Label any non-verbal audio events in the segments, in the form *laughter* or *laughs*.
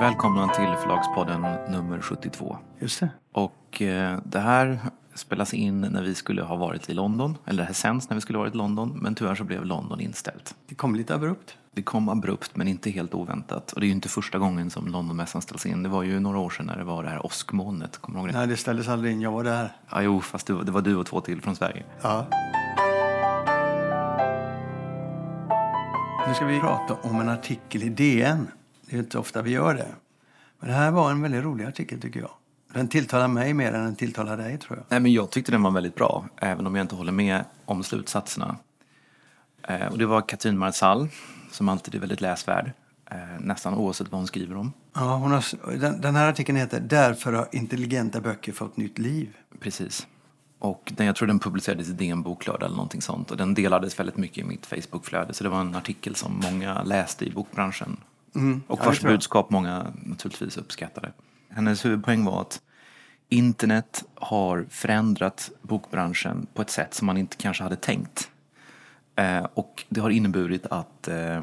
Välkomna till Förlagspodden nummer 72. Just det. Och eh, det här spelas in när vi skulle ha varit i London, eller det här sänds när vi skulle ha varit i London, men tyvärr så blev London inställt. Det kom lite abrupt. Det kom abrupt men inte helt oväntat. Och det är ju inte första gången som Londonmässan ställs in. Det var ju några år sedan när det var det här åskmolnet. Kommer du ihåg det? Nej, det ställdes aldrig in. Jag var där. Ja, jo, fast det var, det var du och två till från Sverige. Ja. Nu ska vi prata om en artikel i DN. Det är inte ofta vi gör det. Men det här var en väldigt rolig artikel tycker jag. Den tilltalar mig mer än den tilltalar dig tror jag. Nej, men jag tyckte den var väldigt bra, även om jag inte håller med om slutsatserna. Eh, och det var Katrin Marsall, som alltid är väldigt läsvärd. Eh, nästan oavsett vad hon skriver om. Ja, hon har, den, den här artikeln heter Därför har intelligenta böcker fått nytt liv. Precis. Och den, jag tror den publicerades i DN Boklördag eller någonting sånt. Och den delades väldigt mycket i mitt Facebookflöde. Så det var en artikel som många läste i bokbranschen. Mm. Och Ja, vars budskap många naturligtvis uppskattade. Hennes huvudpoäng var att internet har förändrat bokbranschen på ett sätt som man inte kanske hade tänkt. Eh, och det har inneburit att eh,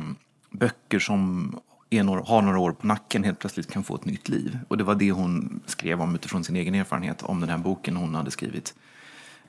böcker som några, har några år på nacken helt plötsligt kan få ett nytt liv. Och det var det hon skrev om utifrån sin egen erfarenhet om den här boken hon hade skrivit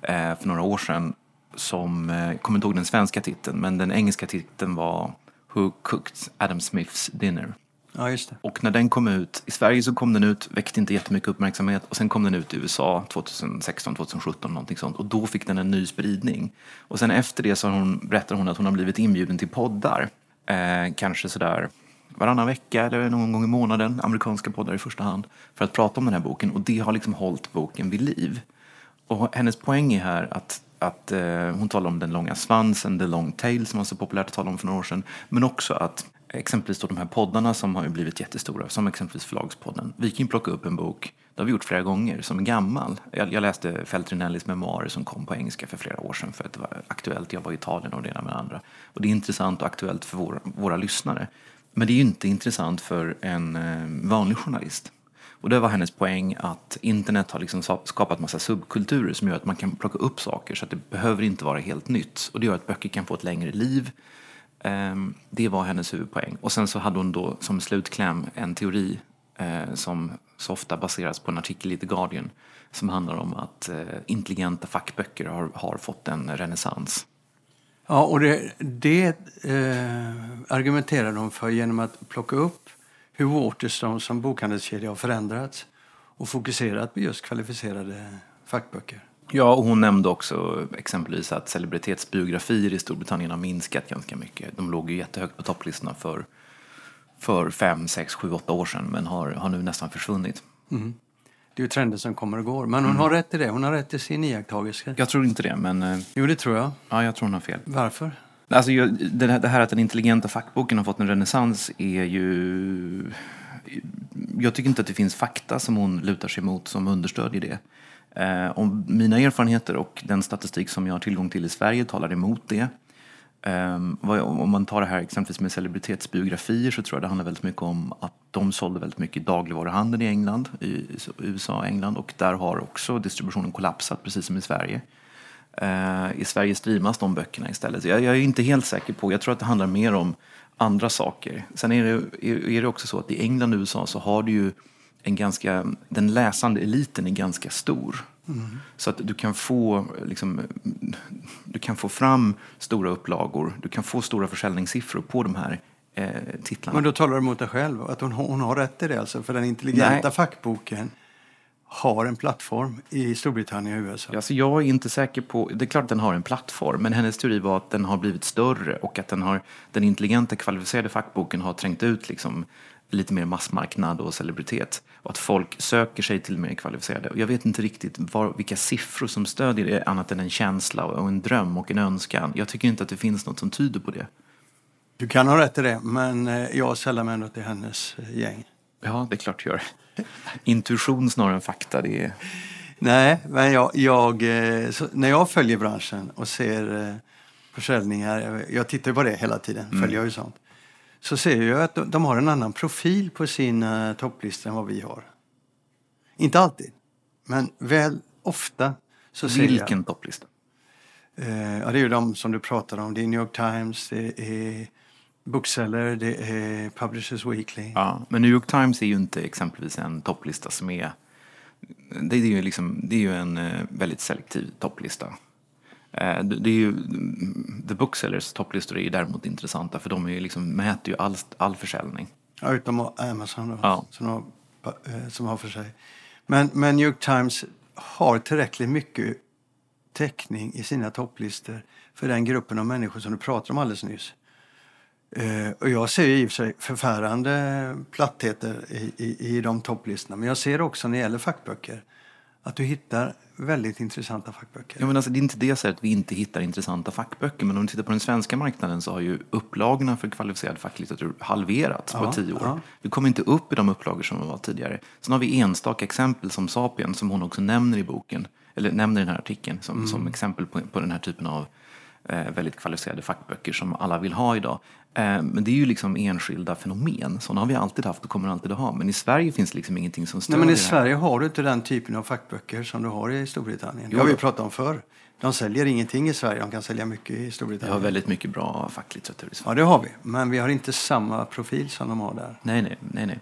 eh, för några år sedan. Som, eh, kommer inte ihåg den svenska titeln, men den engelska titeln var Who Cooked Adam Smiths Dinner. Ja, just det. Och när den kom ut, i Sverige så kom den ut, väckte inte jättemycket uppmärksamhet och sen kom den ut i USA 2016, 2017 någonting sånt och då fick den en ny spridning. Och sen efter det så hon, berättar hon att hon har blivit inbjuden till poddar, eh, kanske sådär varannan vecka eller någon gång i månaden, amerikanska poddar i första hand, för att prata om den här boken och det har liksom hållit boken vid liv. Och hennes poäng är här att, att eh, hon talar om den långa svansen, the long tail som var så populärt att tala om för några år sedan. Men också att exempelvis då de här poddarna som har ju blivit jättestora, som exempelvis Förlagspodden. Vi kan ju plocka upp en bok, det har vi gjort flera gånger, som är gammal. Jag, jag läste Feltrinellis memoarer som kom på engelska för flera år sedan för att det var aktuellt. Jag var i Italien och det ena med det andra. Och det är intressant och aktuellt för vår, våra lyssnare. Men det är ju inte intressant för en eh, vanlig journalist. Och det var hennes poäng att internet har liksom skapat massa subkulturer som gör att man kan plocka upp saker så att det behöver inte vara helt nytt. Och det gör att böcker kan få ett längre liv. Ehm, det var hennes huvudpoäng. Och sen så hade hon då som slutkläm en teori eh, som så ofta baseras på en artikel i The Guardian som handlar om att eh, intelligenta fackböcker har, har fått en renässans. Ja, och det, det eh, argumenterar de för genom att plocka upp hur Waterstone som bokhandelskedja har förändrats och fokuserat på just kvalificerade fackböcker. Ja, och hon nämnde också exempelvis att celebritetsbiografier i Storbritannien har minskat ganska mycket. De låg ju jättehögt på topplistorna för, för fem, sex, sju, åtta år sedan men har, har nu nästan försvunnit. Det är ju trender som kommer och går. Men hon har rätt i det. Hon har rätt i sin iakttagelse. Jag tror inte det, men eh, Jo, det tror jag. ja, jag tror hon har fel. Varför? Alltså, det här, att den intelligenta fackboken har fått en renässans är ju... Jag tycker inte att det finns fakta som hon lutar sig mot som understödjer det. Eh, om mina erfarenheter och den statistik som jag har tillgång till i Sverige talar emot det. Eh, om man tar det här exempelvis med celebritetsbiografier så tror jag det handlar väldigt mycket om att de sålde väldigt mycket i dagligvaruhandeln i England, i USA och England och där har också distributionen kollapsat precis som i Sverige. Eh, I Sverige streamas de böckerna istället. Jag, jag är inte helt säker på, jag tror att det handlar mer om andra saker. Sen är det, är, det också så att i England och USA så har du ju en ganska, den läsande eliten är ganska stor. Så att du kan få liksom, du kan få fram stora upplagor, du kan få stora försäljningssiffror på de här eh, titlarna. Men då talar du mot dig själv. Att hon, hon har rätt i det alltså. För den intelligenta Nej. fackboken har en plattform i Storbritannien och USA. Alltså jag är inte säker på, det är klart att den har en plattform, men hennes teori var att den har blivit större och att den, har, den intelligenta kvalificerade fackboken har trängt ut liksom lite mer massmarknad och celebritet. Och att folk söker sig till mer kvalificerade. Och jag vet inte riktigt var, vilka siffror som stödjer det annat än en känsla och en dröm och en önskan. Jag tycker inte att det finns något som tyder på det. Du kan ha rätt i det, men eh, jag sällar mig ändå till hennes eh, gäng. Ja, det är klart jag gör. Intuition snarare än fakta, det är... Nej, men jag, jag, eh, när jag följer branschen och ser eh, försäljningar, jag, tittar på det hela tiden, Mm. följer ju sånt, så ser jag att de, de har en annan profil på sina topplistor än vad vi har. Inte alltid, men väl ofta så. Vilken topplista? Eh, ja, det är ju de som du pratar om. Det är New York Times, det är Bookseller, det är Publishers Weekly. Ja, men New York Times är ju inte exempelvis en topplista som är... Det är ju, liksom, det är ju en eh, väldigt selektiv topplista. Eh, det är ju, The Booksellers topplistor är ju däremot intressanta för de är ju liksom, mäter ju all, all försäljning. Ja, utom Amazon då, Ja. som, har, eh, som har för sig. Men, men New York Times har tillräckligt mycket täckning i sina topplistor för den gruppen av människor som du pratade om alldeles nyss. Eh, och jag ser ju i och för sig förfärande plattheter i, i, i de topplistorna. Men jag ser också när det gäller fackböcker att du hittar väldigt intressanta fackböcker. Ja, men alltså, det är inte det att vi inte hittar intressanta fackböcker. Men om du tittar på den svenska marknaden så har ju upplagorna för kvalificerad facklitteratur halverats på Ja, tio år. ja. Vi kommer inte upp i de upplagor som var tidigare. Sen har vi enstaka exempel som Sapien som hon också nämner i boken. Eller nämner i den här artikeln som, Mm. som exempel på, på den här typen av eh, väldigt kvalificerade fackböcker som alla vill ha idag. Eh, men det är ju liksom enskilda fenomen. Sådana har vi alltid haft och kommer alltid att ha. Men i Sverige finns liksom ingenting som Nej, stödjer men i. Sverige har du inte den typen av fackböcker som du har i Storbritannien. Det har vi pratat om förr. De säljer ingenting i Sverige, de kan sälja mycket i Vi har Storbritannien. väldigt mycket bra facklitteratur i Sverige. Ja, det har vi. Men vi har inte samma profil som de har där. Nej, nej, nej. nej.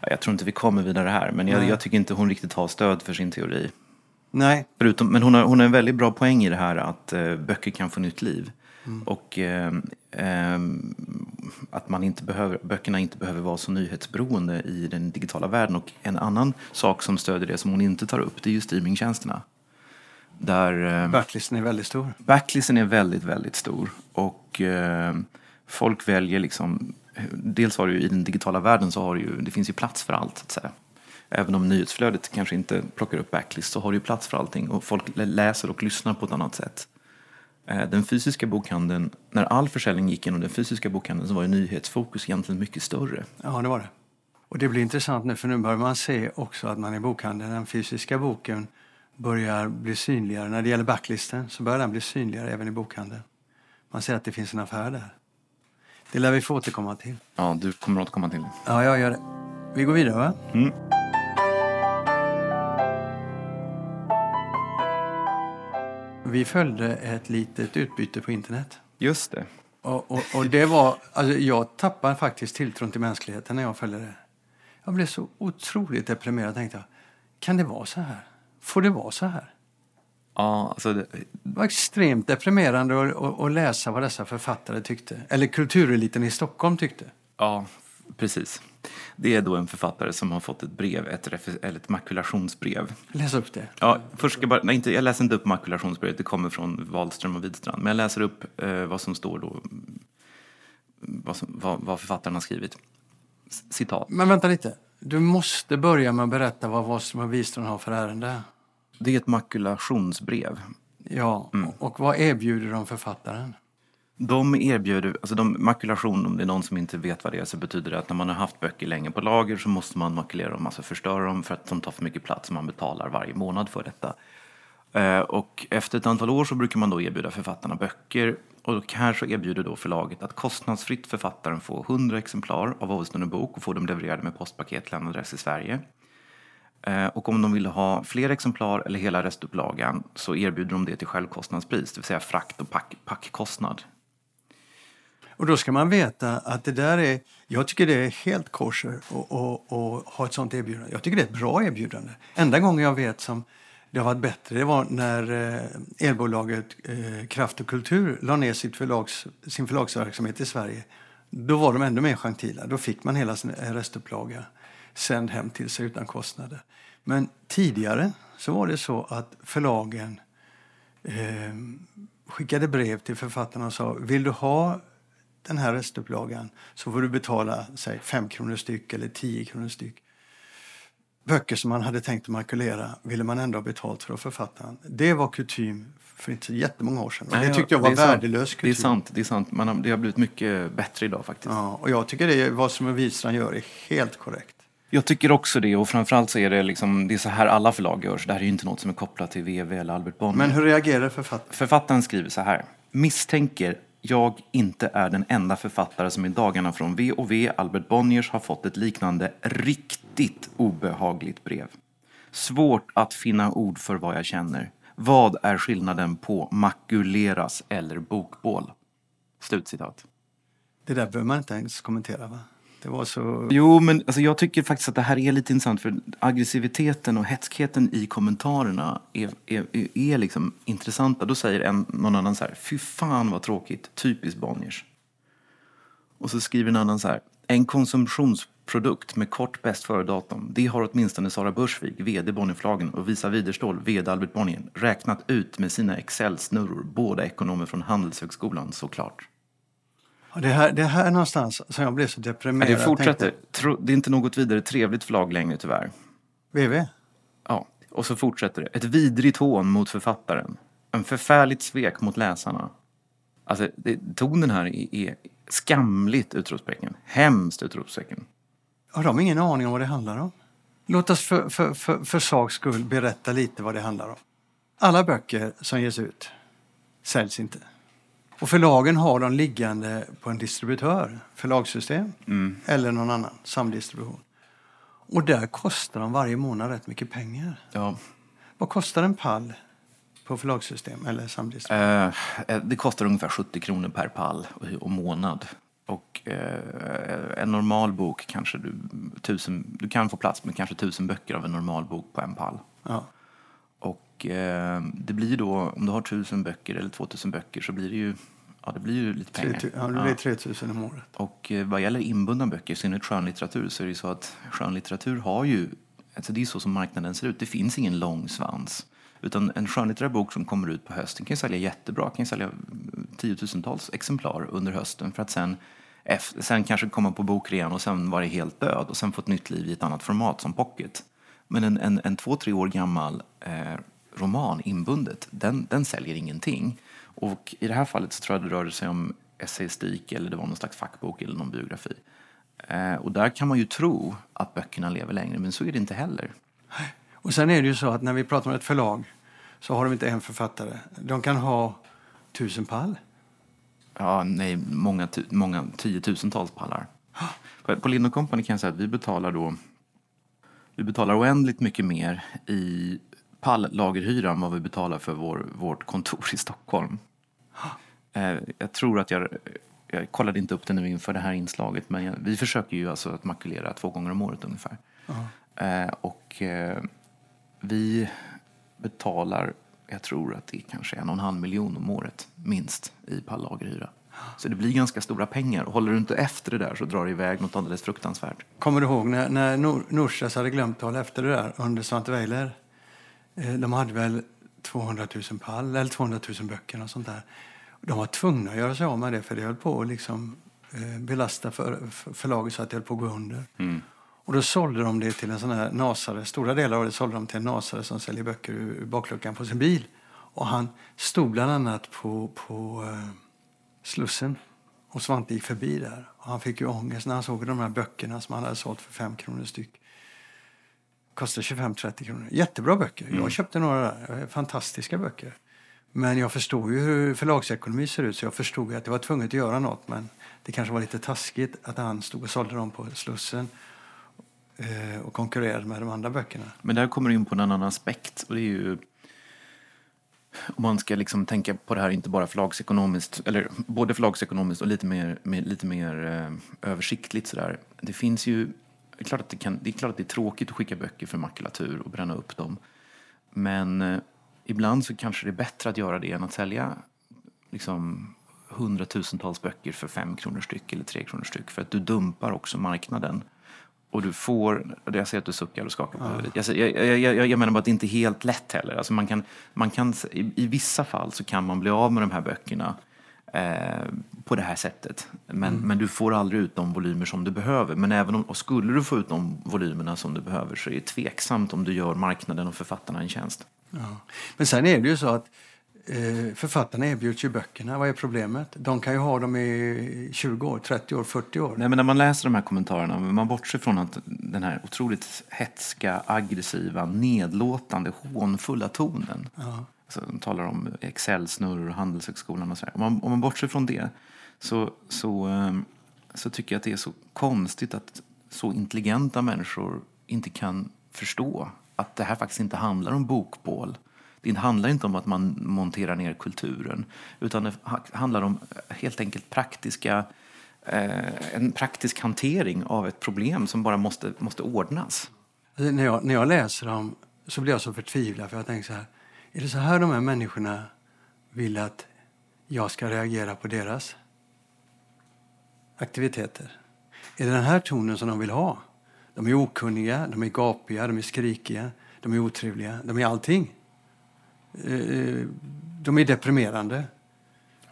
Ja, Jag tror inte vi kommer vidare här, men jag, Nej. jag tycker inte hon riktigt har stöd för sin teori. Nej, Förutom, men hon har, hon har en väldigt bra poäng i det här att eh, böcker kan få nytt liv. Mm. Och eh, ehm, att man inte behöver, böckerna inte behöver vara så nyhetsberoende i den digitala världen. Och en annan sak som stödjer det som hon inte tar upp, det är ju streamingtjänsterna. Där... Eh, backlisten är väldigt stor. Backlisten är väldigt, väldigt stor. Och eh, folk väljer liksom... Dels har du i den digitala världen så har du ju, det finns ju plats för allt. Så att säga. Även om nyhetsflödet kanske inte plockar upp backlist så har du ju plats för allting. Och folk lä- läser och lyssnar på ett annat sätt. Eh, Den fysiska bokhandeln, när all försäljning gick genom den fysiska bokhandeln så var ju nyhetsfokus egentligen mycket större. Ja, det var det. Och det blir intressant nu, för nu börjar man se också att man i bokhandeln, den fysiska boken, börjar bli synligare. När det gäller backlisten så börjar den bli synligare även i bokhandeln. Man ser att det finns en affär där. Det lär vi få återkomma till. Ja, du kommer att återkomma till det. Ja, jag gör det. Vi går vidare, va? Mm. Vi följde ett litet utbyte på internet. Just det. Och, och, och det var, alltså jag tappade faktiskt tilltron till mänskligheten när jag följde det. Jag blev så otroligt deprimerad. Tänkte jag, kan det vara så här? Får det vara så här? Ja, alltså det, Det var extremt deprimerande att, att, att läsa vad dessa författare tyckte. Eller kultureliten i Stockholm tyckte. Ja, precis. Det är då en författare som har fått ett brev, ett, eller ett makulationsbrev. Läs upp det. Ja, först ska jag, bara, nej, inte, jag läser inte upp makulationsbrevet, det kommer från Wahlström och Widstrand. Men jag läser upp eh, vad som står då, mm, vad, som, vad, vad författaren har skrivit. S- Citat. Men vänta lite. Du måste börja med att berätta vad Wahlström och Wistrand har för ärende. Det är ett makulationsbrev. Ja, och vad erbjuder de författaren? De erbjuder, alltså de, makulation, om det är någon som inte vet vad det är, så betyder det att när man har haft böcker länge på lager så måste man makulera dem, alltså förstöra dem för att de tar för mycket plats och man betalar varje månad för detta. Eh, och efter ett antal år så brukar man då erbjuda författarna böcker och här så erbjuder då förlaget att kostnadsfritt författaren får 100 exemplar av Augustine bok och får dem levererade med postpaket till en adress i Sverige. Eh, och om de vill ha fler exemplar eller hela restupplagan så erbjuder de det till självkostnadspris, det vill säga frakt och pack, packkostnad. Och då ska man veta att det där är, jag tycker det är helt kosher att ha ett sånt erbjudande. Jag tycker det är ett bra erbjudande. Enda gången jag vet som det har varit bättre, det var när eh, elbolaget eh, Kraft och Kultur la ner sitt förlags, sin förlagsverksamhet i Sverige. Då var de ännu mer gentila. Då fick man hela sin eh, restupplaga sänd hem till sig utan kostnader. Men tidigare så var det så att förlagen eh, skickade brev till författarna och sa vill du ha den här restupplagan så får du betala säg, 5 kronor styck eller 10 kronor styck. Böcker som man hade tänkt att makulera ville man ändå ha betalt för av författaren. Det var kutym för inte så jättemånga år sedan. Och det Nej, tyckte jag var värdelös kutym. Det är sant, det är sant. Man har, det har blivit mycket bättre idag faktiskt. Ja, och jag tycker det är, vad som Wistrand gör är helt korrekt. Jag tycker också det och framförallt så är det liksom, det är så här alla förlag gör. Så det här är ju inte något som är kopplat till VV eller Albert Bonnier. Men hur reagerar författaren? Författaren skriver så här. Misstänker jag inte är den enda författare som i dagarna från V&V Albert Bonniers har fått ett liknande riktigt obehagligt brev. Svårt att finna ord för vad jag känner. Vad är skillnaden på makuleras eller bokbål? Slutcitat. Det där behöver man inte ens kommentera va? Det var så... Jo, men alltså, jag tycker faktiskt att det här är lite intressant för aggressiviteten och hätskheten i kommentarerna är, är, är, liksom intressanta. Då säger en, någon annan så här, fy fan vad tråkigt, typiskt Bonniers. Och så skriver en annan så här, en konsumtionsprodukt med kort bäst före-datum, det har åtminstone Sara Börsvik, VD Bonnierförlagen och Visa Widerståhl VD Albert Bonnier, räknat ut med sina Excel-snurror, båda ekonomer från Handelshögskolan såklart. Det här, det här är någonstans som jag blev så deprimerad. det fortsätter. tänkte, det är inte något vidare trevligt förlag längre tyvärr. VV? Ja, och så fortsätter det. Ett vidrigt hån mot författaren. En förfärligt svek mot läsarna. Alltså, det, tonen här är, är skamligt utropstecken. Hemskt utropstecken. Har de ingen aning om vad det handlar om? Låt oss för, för, för, för saks skull berätta lite vad det handlar om. Alla böcker som ges ut säljs inte. Och förlagen har dem liggande på en distributör, förlagssystem eller någon annan samdistribution. Och där kostar de varje månad rätt mycket pengar. Ja, Vad kostar en pall på förlagssystem eller samdistribution? eh, det kostar ungefär 70 kronor per pall och, och månad. Och eh, en normal bok kanske du, tusen, du kan få plats med kanske tusen böcker av en normal bok på en pall. Ja. Och eh, det blir då, om du har tusen böcker eller 2000 böcker så blir det ju, ja det blir ju lite pengar. tu- ja, det blir 3000 om året. Och eh, vad gäller inbundna böcker, i synnerhet skönlitteratur, så är det ju så att skönlitteratur har ju, alltså det är så som marknaden ser ut, det finns ingen lång svans. Utan en skönlitterär bok som kommer ut på hösten kan ju sälja jättebra, kan ju sälja tiotusentals exemplar under hösten för att sen, efter, sen kanske komma på bokrean och sen vara helt död och sen få ett nytt liv i ett annat format som pocket. Men en, en, en två, tre år gammal eh, roman inbundet, den, den säljer ingenting. Och i det här fallet så tror jag det rörde sig om essayistik eller det var någon slags fackbok eller någon biografi. Eh, och där kan man ju tro att böckerna lever längre, men så är det inte heller. Och sen är det ju så att när vi pratar om ett förlag så har de inte en författare. De kan ha tusen pall. Ja, nej, många, många tiotusentals pallar. På, på Lind Company kan jag säga att vi betalar då vi betalar oändligt mycket mer i pallagerhyra än vad vi betalar för vår, vårt kontor i Stockholm. Eh, jag tror att jag, jag kollade inte upp det nu inför det här inslaget, men jag, vi försöker ju alltså att makulera två gånger om året ungefär. Eh, och eh, vi betalar, jag tror att det är kanske en och en halv miljon om året, minst, i pallagerhyra. Så det blir ganska stora pengar. Och håller du inte efter det där så drar det iväg något alldeles fruktansvärt. Kommer du ihåg när, när Nor- Norstedts hade glömt att hålla efter det där under Svante Weiler? Eh, De hade väl 200 000 pall eller 200 000 böcker och sånt där. De var tvungna att göra sig av med det för det höll på att liksom, eh, belasta för, för, förlaget så att det höll på att gå under. Och då sålde de det till en sån här nasare, stora delar av det sålde de till en nasare som säljer böcker ur ur bakluckan på sin bil. Och han stod bland annat på, på eh, Slussen och Svante gick förbi där. Och han fick ju ångest när han såg de här böckerna som han hade sålt för fem kronor styck. Kostade 25-30 kronor. Jättebra böcker. Jag köpte några där. Fantastiska böcker. Men jag förstod ju hur förlagsekonomi ser ut så jag förstod ju att det var tvunget att göra något. Men det kanske var lite taskigt att han stod och sålde dem på Slussen eh, och konkurrerade med de andra böckerna. Men där kommer du in på en annan aspekt. Och det är ju om man ska liksom tänka på det här inte bara förlagsekonomiskt, eller både förlagsekonomiskt och lite mer, med, lite mer eh, översiktligt sådär. Det finns ju, det är, klart att det, kan, det är klart att det är tråkigt att skicka böcker för makulatur och bränna upp dem. Men eh, ibland så kanske det är bättre att göra det än att sälja liksom hundratusentals böcker för fem kronor styck eller tre kronor styck. För att du dumpar också marknaden. Och du får, jag ser att du suckar och skakar på huvudet. Jag, jag, jag, jag menar bara att det inte är helt lätt heller. Alltså man kan, man kan, i, I vissa fall så kan man bli av med de här böckerna eh, på det här sättet. Men, men du får aldrig ut de volymer som du behöver. Men även om, och skulle du få ut de volymerna som du behöver så är det tveksamt om du gör marknaden och författarna en tjänst. Ja. Men sen är det ju så att eh, författarna erbjuds ju böckerna. Vad är problemet? De kan ju ha dem i 20 år, 30 år, 40 år. Nej, men när man läser de här kommentarerna, men man bortser från att den här otroligt hetska, aggressiva, nedlåtande, hånfulla tonen. Ja. Alltså, de talar om Excel-snurror och Handelshögskolan och sådär. Om man, om man bortser från det så, så, ehm, så tycker jag att det är så konstigt att så intelligenta människor inte kan förstå att det här faktiskt inte handlar om bokbål. Det handlar inte om att man monterar ner kulturen utan det handlar om eh, helt enkelt praktiska eh, en praktisk hantering av ett problem som bara måste, måste ordnas. Alltså, när, jag, när jag läser dem så blir jag så förtvivlad för jag tänker så här. Är det så här de här människorna vill att jag ska reagera på deras aktiviteter? Är det den här tonen som de vill ha? De är okunniga, de är gapiga, de är skrikiga, de är otrevliga, de är allting. Eh, de är deprimerande.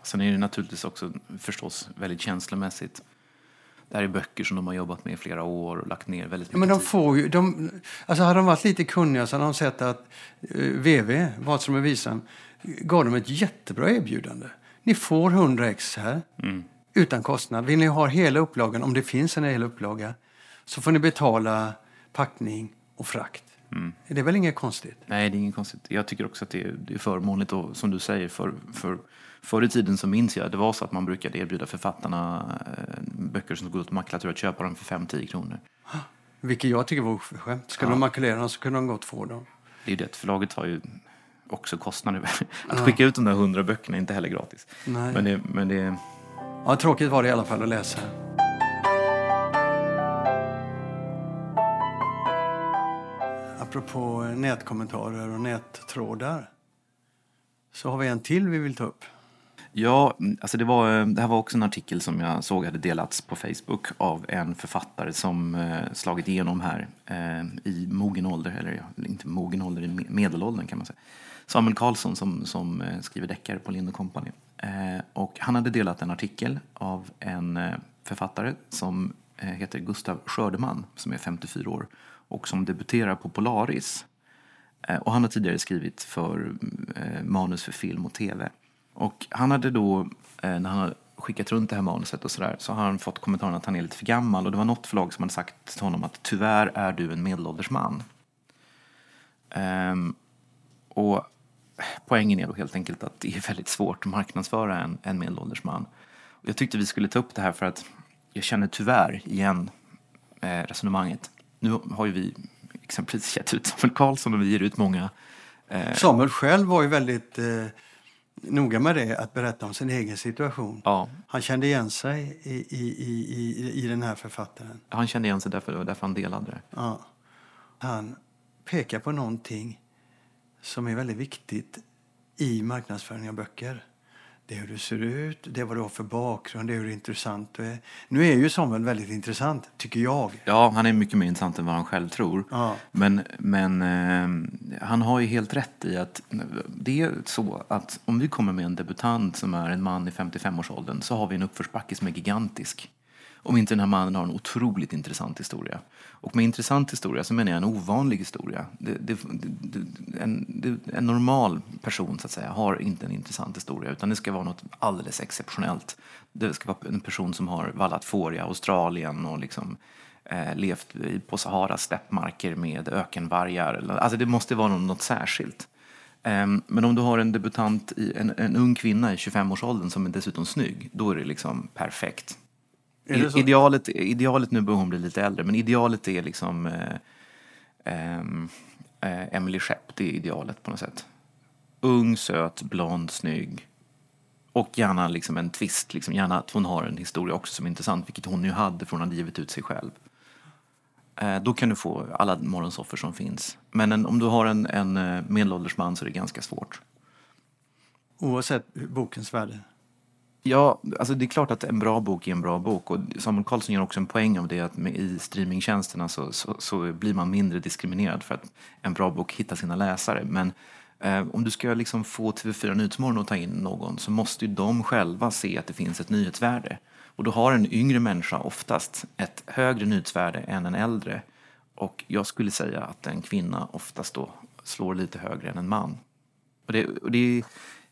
Sen är det naturligtvis också förstås väldigt känslomässigt. Det här är böcker som de har jobbat med i flera år och lagt ner väldigt mycket Ja, men de får ju, de, alltså hade de varit lite kunniga så hade de sett att eh, VV, Wadström och Wisan, gav dem ett jättebra erbjudande. Ni får 100 ex här, utan kostnad. Vill ni ha hela upplagan, om det finns en hel upplaga, så får ni betala packning och frakt. Det är väl inget konstigt? Nej, det är inget konstigt. Jag tycker också att det är, det är förmånligt och som du säger, för, för, förr i tiden så minns jag det var så att man brukade erbjuda författarna eh, böcker som går ut makulatur att köpa dem för 5-10 kronor. Vilket jag tycker var oförskämt. Skulle Ja. de makulera dem så kunde de gott få dem. Det är ju det, förlaget har ju också kostnader. *laughs* Att skicka ut de där 100 böckerna är inte heller gratis. Nej. Men det, men det, Ja, tråkigt var det i alla fall att läsa. Apropå nätkommentarer och nättrådar så har vi en till vi vill ta upp. Ja, mm, alltså det, var, eh, det här var också en artikel som jag såg hade delats på Facebook av en författare som eh, slagit igenom här eh, i mogen ålder, eller ja, inte mogen ålder, i medelåldern kan man säga. Samuel Karlsson som, som skriver deckare på Lind Company. Och han hade delat en artikel av en författare som heter Gustav Skördeman som är 54 år och som debuterar på Polaris. Och han har tidigare skrivit för manus för film och tv. Och han hade då, eh, när han hade skickat runt det här manuset och sådär, så har han fått kommentaren att han är lite för gammal. Och det var något förlag som hade sagt till honom att tyvärr är du en medelålders man. Ehm, och poängen är då helt enkelt att det är väldigt svårt att marknadsföra en, en medelålders man. Och jag tyckte vi skulle ta upp det här för att jag känner tyvärr igen eh, resonemanget. Nu har ju vi exempelvis gett ut Samuel Karlsson och vi ger ut många eh, Samuel själv var ju väldigt eh, noga med det, att berätta om sin egen situation. Ja, Han kände igen sig i, i, i, i, den här författaren. han kände igen sig därför, därför han delade det. Ja. Han pekar på någonting som är väldigt viktigt i marknadsföring av böcker. Det är hur du ser ut, det är vad du har för bakgrund, det är hur intressant du är. Nu är ju Samuel väldigt intressant, tycker jag. Ja, han är mycket mer intressant än vad han själv tror. Ja. Men, men eh, han har ju helt rätt i att det är så att om vi kommer med en debutant som är en man i 55-årsåldern så har vi en uppförsbacke som är gigantisk. Om inte den här mannen har en otroligt intressant historia. Och med intressant historia så menar jag en ovanlig historia. Det, det, det, en, en normal person så att säga har inte en intressant historia utan det ska vara något alldeles exceptionellt. Det ska vara en person som har vallat får i Australien och liksom eh, levt på Saharas steppmarker med ökenvargar. Alltså det måste vara något, något särskilt. Ehm, men om du har en debutant, en, en ung kvinna i 25-årsåldern som är dessutom snygg, då är det liksom perfekt. Idealet, idealet, nu börjar hon bli lite äldre, men idealet är liksom eh, ehm, eh, Emily Skepp, det är idealet på något sätt. Ung, söt, blond, snygg. Och gärna liksom en twist, liksom, gärna att hon har en historia också som är intressant, vilket hon ju hade för hon hade givit ut sig själv. Eh, då kan du få alla morgonsoffer som finns. Men en, om du har en, en eh, medelålders man så är det ganska svårt. Oavsett bokens värde. Ja, alltså det är klart att en bra bok är en bra bok. Och Samuel Karlsson gör också en poäng av det att i streamingtjänsterna så, så, så blir man mindre diskriminerad för att en bra bok hittar sina läsare. Men eh, om du ska liksom få TV4 Nyhetsmorgon att ta in någon så måste ju de själva se att det finns ett nyhetsvärde. Och då har en yngre människa oftast ett högre nyhetsvärde än en äldre. Och jag skulle säga att en kvinna oftast då slår lite högre än en man. Och det, och det,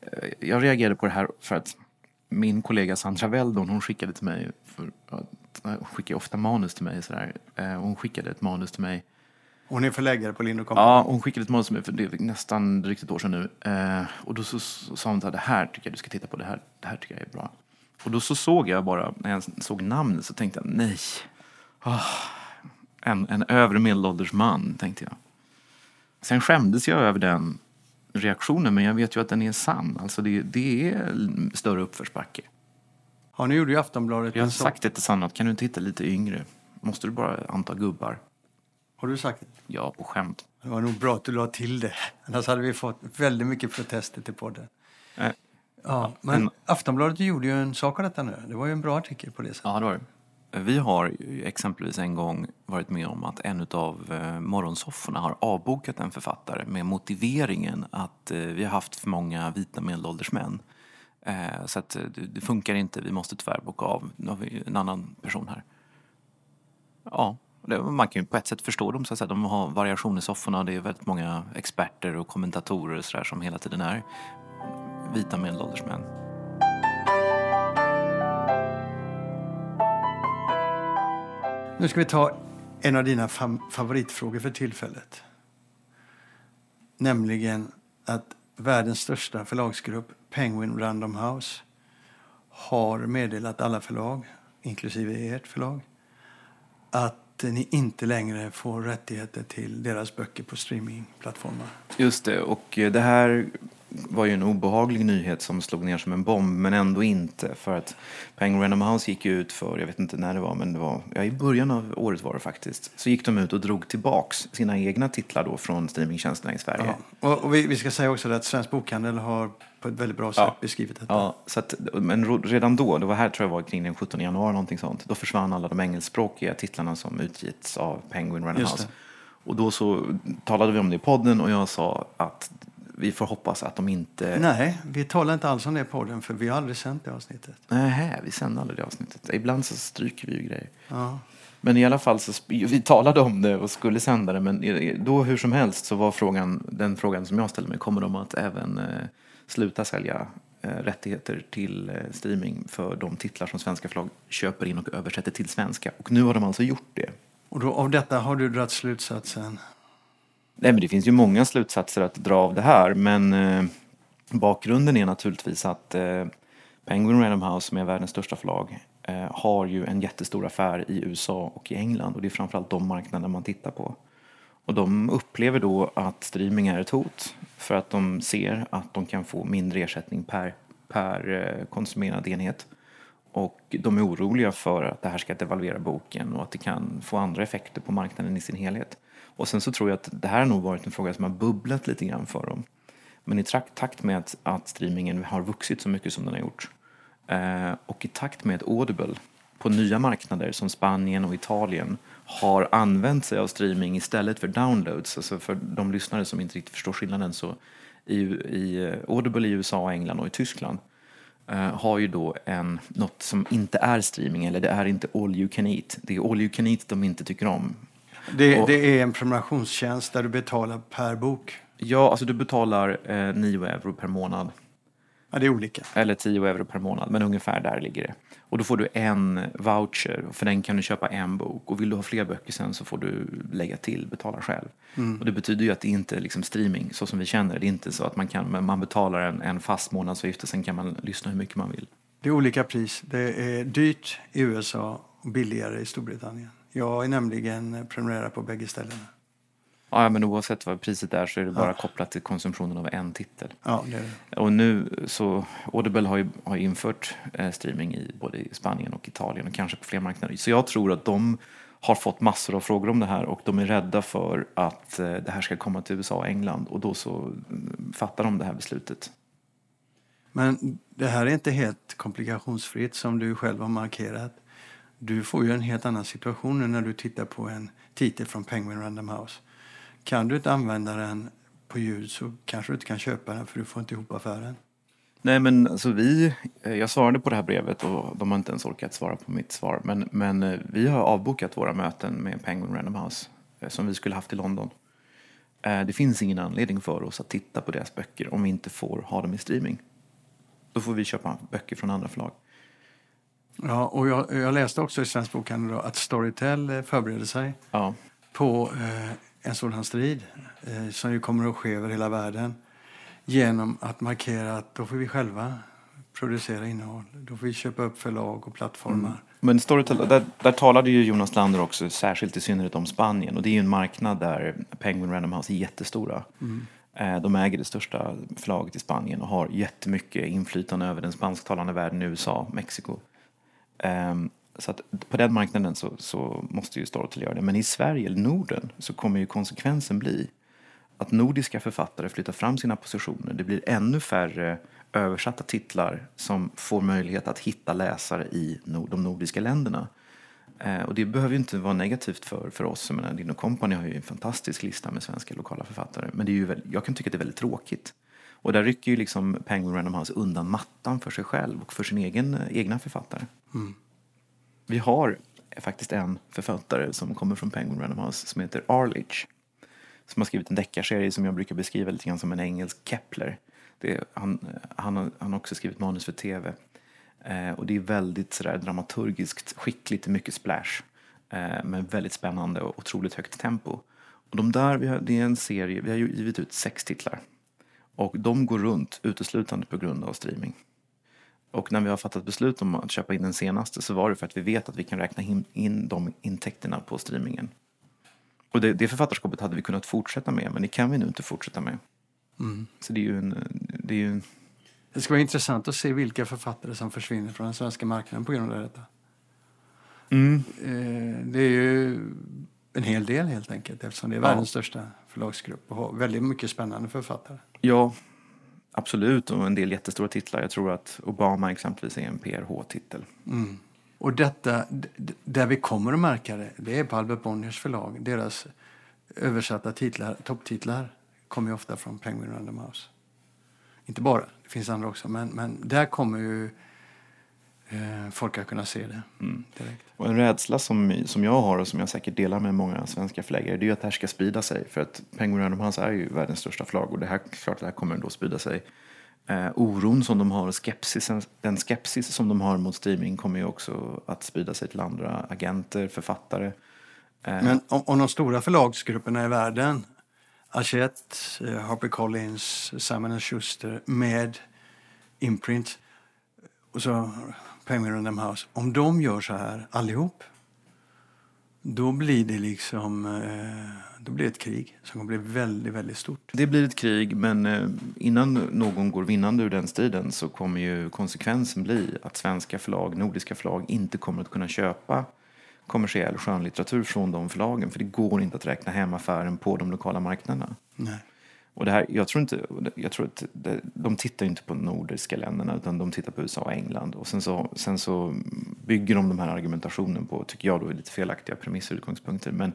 eh, jag reagerade på det här för att min kollega Sandra Weldon, hon skickade till mig, för, hon skickar ofta manus till mig sådär. Eh, Hon skickade ett manus till mig Hon är förläggare på Lind. Ja, hon skickade ett manus till mig för det är nästan drygt ett år sedan nu. Eh, och då så, så sa hon att det här tycker jag du ska titta på, det här, det här tycker jag är bra. Och då så såg jag bara, när jag såg namnet så tänkte jag nej. Ah, en, en övre medelålders man, tänkte jag. Sen skämdes jag över den reaktionen, men jag vet ju att den är sann. Alltså det, det är större uppförsbacke. Ja, nu gjorde ju Aftonbladet Jag har sagt det till Sanna, kan du inte hitta lite yngre? Måste du bara anta gubbar? Har du sagt det? Ja, på skämt. Det var nog bra att du la till det. Annars hade vi fått väldigt mycket protester till podden. Eh, Ja, men men- Aftonbladet gjorde ju en sak av detta nu. Det var ju en bra artikel på det sättet. Ja, det var det. Vi har exempelvis en gång varit med om att en av eh, morgonsofforna har avbokat en författare med motiveringen att eh, vi har haft för många vita medelålders män. Eh, så att det, funkar inte, vi måste tyvärr boka av. Nu har vi en annan person här. Ja, man kan ju på ett sätt förstå dem. Så att säga. De har variation i sofforna. Det är väldigt många experter och kommentatorer och så där, som hela tiden är vita medelålders män. Nu ska vi ta en av dina fam- favoritfrågor för tillfället. Nämligen att världens största förlagsgrupp, Penguin Random House, har meddelat alla förlag, inklusive ert förlag, att ni inte längre får rättigheter till deras böcker på streamingplattformar. Just det, och det här var ju en obehaglig nyhet som slog ner som en bomb, men ändå inte. För att Penguin Random House gick ut för, jag vet inte när det var, men det var ja, i början av året var det faktiskt. Så gick de ut och drog tillbaks sina egna titlar då från streamingtjänsterna i Sverige. Ja. Och, och vi, vi ska säga också att Svensk Bokhandel har på ett väldigt bra sätt Ja. beskrivit detta. Ja, så att, men redan då, det var här tror jag var kring den 17 januari någonting sånt, då försvann alla de engelskspråkiga titlarna som utgetts av Penguin Random House. Och då så talade vi om det i podden och jag sa att vi får hoppas att de inte... Nej, vi talar inte alls om det på den för vi har aldrig sänt det avsnittet. Nej, vi sände aldrig det avsnittet. Ibland så stryker vi ju grejer. Ja. Men i alla fall så vi talade om det och skulle sända det. Men i- då hur som helst så var frågan, den frågan som jag ställde mig, kommer de att även eh, sluta sälja eh, rättigheter till eh, streaming för de titlar som svenska förlag köper in och översätter till svenska? Och nu har de alltså gjort det. Och då, av detta har du dragit slutsatsen. Nej, men det finns ju många slutsatser att dra av det här, men eh, bakgrunden är naturligtvis att eh, Penguin Random House, som är världens största förlag, eh, har ju en jättestor affär i USA och i England och det är framförallt de marknaderna man tittar på. Och de upplever då att streaming är ett hot för att de ser att de kan få mindre ersättning per, per eh, konsumerad enhet. Och de är oroliga för att det här ska devalvera boken och att det kan få andra effekter på marknaden i sin helhet. Och sen så tror jag att det här har nog varit en fråga som har bubblat lite grann för dem. Men i takt med att, att streamingen har vuxit så mycket som den har gjort eh, och i takt med att Audible på nya marknader som Spanien och Italien har använt sig av streaming istället för downloads. Alltså för de lyssnare som inte riktigt förstår skillnaden så i, i Audible i USA, England och i Tyskland eh, har ju då en, något som inte är streaming eller det är inte all you can eat. Det är all you can eat de inte tycker om. Det, Och- det är en prenumerationstjänst där du betalar per bok. Ja, alltså du betalar eh, 9 euro per månad Ja, det är olika. eller 10 euro per månad, men ungefär där ligger det. Och då får du en voucher, och för den kan du köpa en bok. Och vill du ha fler böcker sen så får du lägga till, betala själv. Och det betyder ju att det inte är liksom streaming så som vi känner det. Det är inte så att man, kan, man betalar en, en fast månadsavgift och sen kan man lyssna hur mycket man vill. Det är olika pris. Det är dyrt i USA och billigare i Storbritannien. Jag är nämligen prenumererar på bägge ställena. Ja, men oavsett vad priset är så är det bara kopplat till konsumtionen av en titel. Ja, det är det. Och nu så, Audible har ju har infört eh, streaming i både Spanien och Italien och kanske på fler marknader. Så jag tror att de har fått massor av frågor om det här och de är rädda för att eh, det här ska komma till USA och England och då så mm, fattar de det här beslutet. Men det här är inte helt komplikationsfritt som du själv har markerat. Du får ju en helt annan situation nu när du tittar på en titel från Penguin Random House. Kan du inte använda den på ljud så kanske du inte kan köpa den för du får inte ihop affären. Nej men alltså vi, eh, jag svarade på det här brevet och de har inte ens orkat svara på mitt svar. Men, men eh, vi har avbokat våra möten med Penguin Random House eh, som vi skulle haft i London. Det finns ingen anledning för oss att titta på deras böcker om vi inte får ha dem i streaming. Då får vi köpa böcker från andra förlag. Ja, och jag, jag läste också i Svensk Bokhandel att Storytel eh, förbereder sig Ja, på eh, en sådan strid eh, som ju kommer att ske över hela världen genom att markera att då får vi själva producera innehåll. Då får vi köpa upp förlag och plattformar. Men Storytel, där, där talade ju Jonas Lander också särskilt i synnerhet om Spanien. Och det är ju en marknad där Penguin Random House är jättestora. Eh, De äger det största förlaget i Spanien och har jättemycket inflytande över den spansktalande världen i USA, Mexiko. Ehm, så att på den marknaden så, så måste ju Storytel göra det. Men i Sverige, eller Norden, så kommer ju konsekvensen bli att nordiska författare flyttar fram sina positioner. Det blir ännu färre översatta titlar som får möjlighet att hitta läsare i de nordiska länderna. Eh, och det behöver ju inte vara negativt för, för oss. Jag menar, Dino Company har ju en fantastisk lista med svenska lokala författare. Men det är ju jag kan tycka att det är väldigt tråkigt. Och där rycker ju liksom Penguin Random House undan mattan för sig själv och för sin egen, egna författare. Mm. Vi har faktiskt en författare som kommer från Penguin Random House som heter Arlich. Som har skrivit en deckarserie som jag brukar beskriva lite grann som en engelsk Kepler. Det, han, han, har, han har också skrivit manus för tv. Eh, och det är väldigt sådär dramaturgiskt skickligt, mycket splash. Eh, men väldigt spännande och otroligt högt tempo. Och de där, vi har, det är en serie, vi har givit ut sex titlar. Och de går runt uteslutande på grund av streaming. Och när vi har fattat beslut om att köpa in den senaste så var det för att vi vet att vi kan räkna in de intäkterna på streamingen. Och det, det författarskapet hade vi kunnat fortsätta med, men det kan vi nu inte fortsätta med. Mm. Så det är ju en... Det, är ju en... det ska vara intressant att se vilka författare som försvinner från den svenska marknaden på grund av detta. Mm. Eh, det är ju en hel del helt enkelt eftersom det är världens ja. största förlagsgrupp och har väldigt mycket spännande författare. Ja, absolut. Och en del jättestora titlar. Jag tror att Obama exempelvis är en PRH-titel. Mm. Och detta, där vi kommer att märka det, det är på Albert Bonniers förlag. Deras översatta titlar, topptitlar kommer ju ofta från Penguin Random House. Inte bara, det finns andra också, men, men där kommer ju folk att kunna se det mm. direkt. Och en rädsla som, som jag har och som jag säkert delar med många svenska förläggare det är att det här ska sprida sig. För att Penguin Random House är ju världens största förlag och det här, klart det här kommer då sprida sig. Eh, oron som de har, skepsisen, den skepsis som de har mot streaming kommer ju också att sprida sig till andra agenter, författare. Eh. Men om, om de stora förlagsgrupperna i världen Hachette, eh, Harper Collins, Simon Schuster med Imprint och så Penguin Random House. Om de gör så här allihop då blir det liksom eh, då blir ett krig som kommer bli väldigt, väldigt stort. Det blir ett krig, men eh, innan någon går vinnande ur den striden så kommer ju konsekvensen bli att svenska förlag, nordiska förlag inte kommer att kunna köpa kommersiell skönlitteratur från de förlagen. För det går inte att räkna hem affären på de lokala marknaderna. Nej. Och det här, jag tror inte, jag tror att det, de tittar inte på de nordiska länderna utan de tittar på USA och England. Och sen så, sen så bygger de de här argumentationen på, tycker jag då, lite felaktiga premisser och utgångspunkter. Men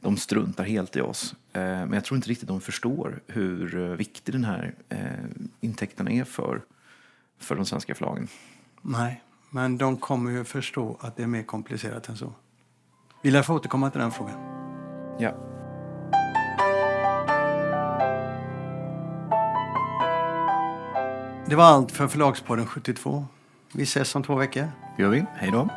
de struntar helt i oss. Eh, men jag tror inte riktigt de förstår hur viktig den här eh, intäkterna är för, för de svenska förlagen. Nej, men de kommer ju förstå att det är mer komplicerat än så. Vi lär få återkomma till den frågan. Ja. Det var allt för Förlagspodden 72. Vi ses om två veckor. gör vi. Hej då.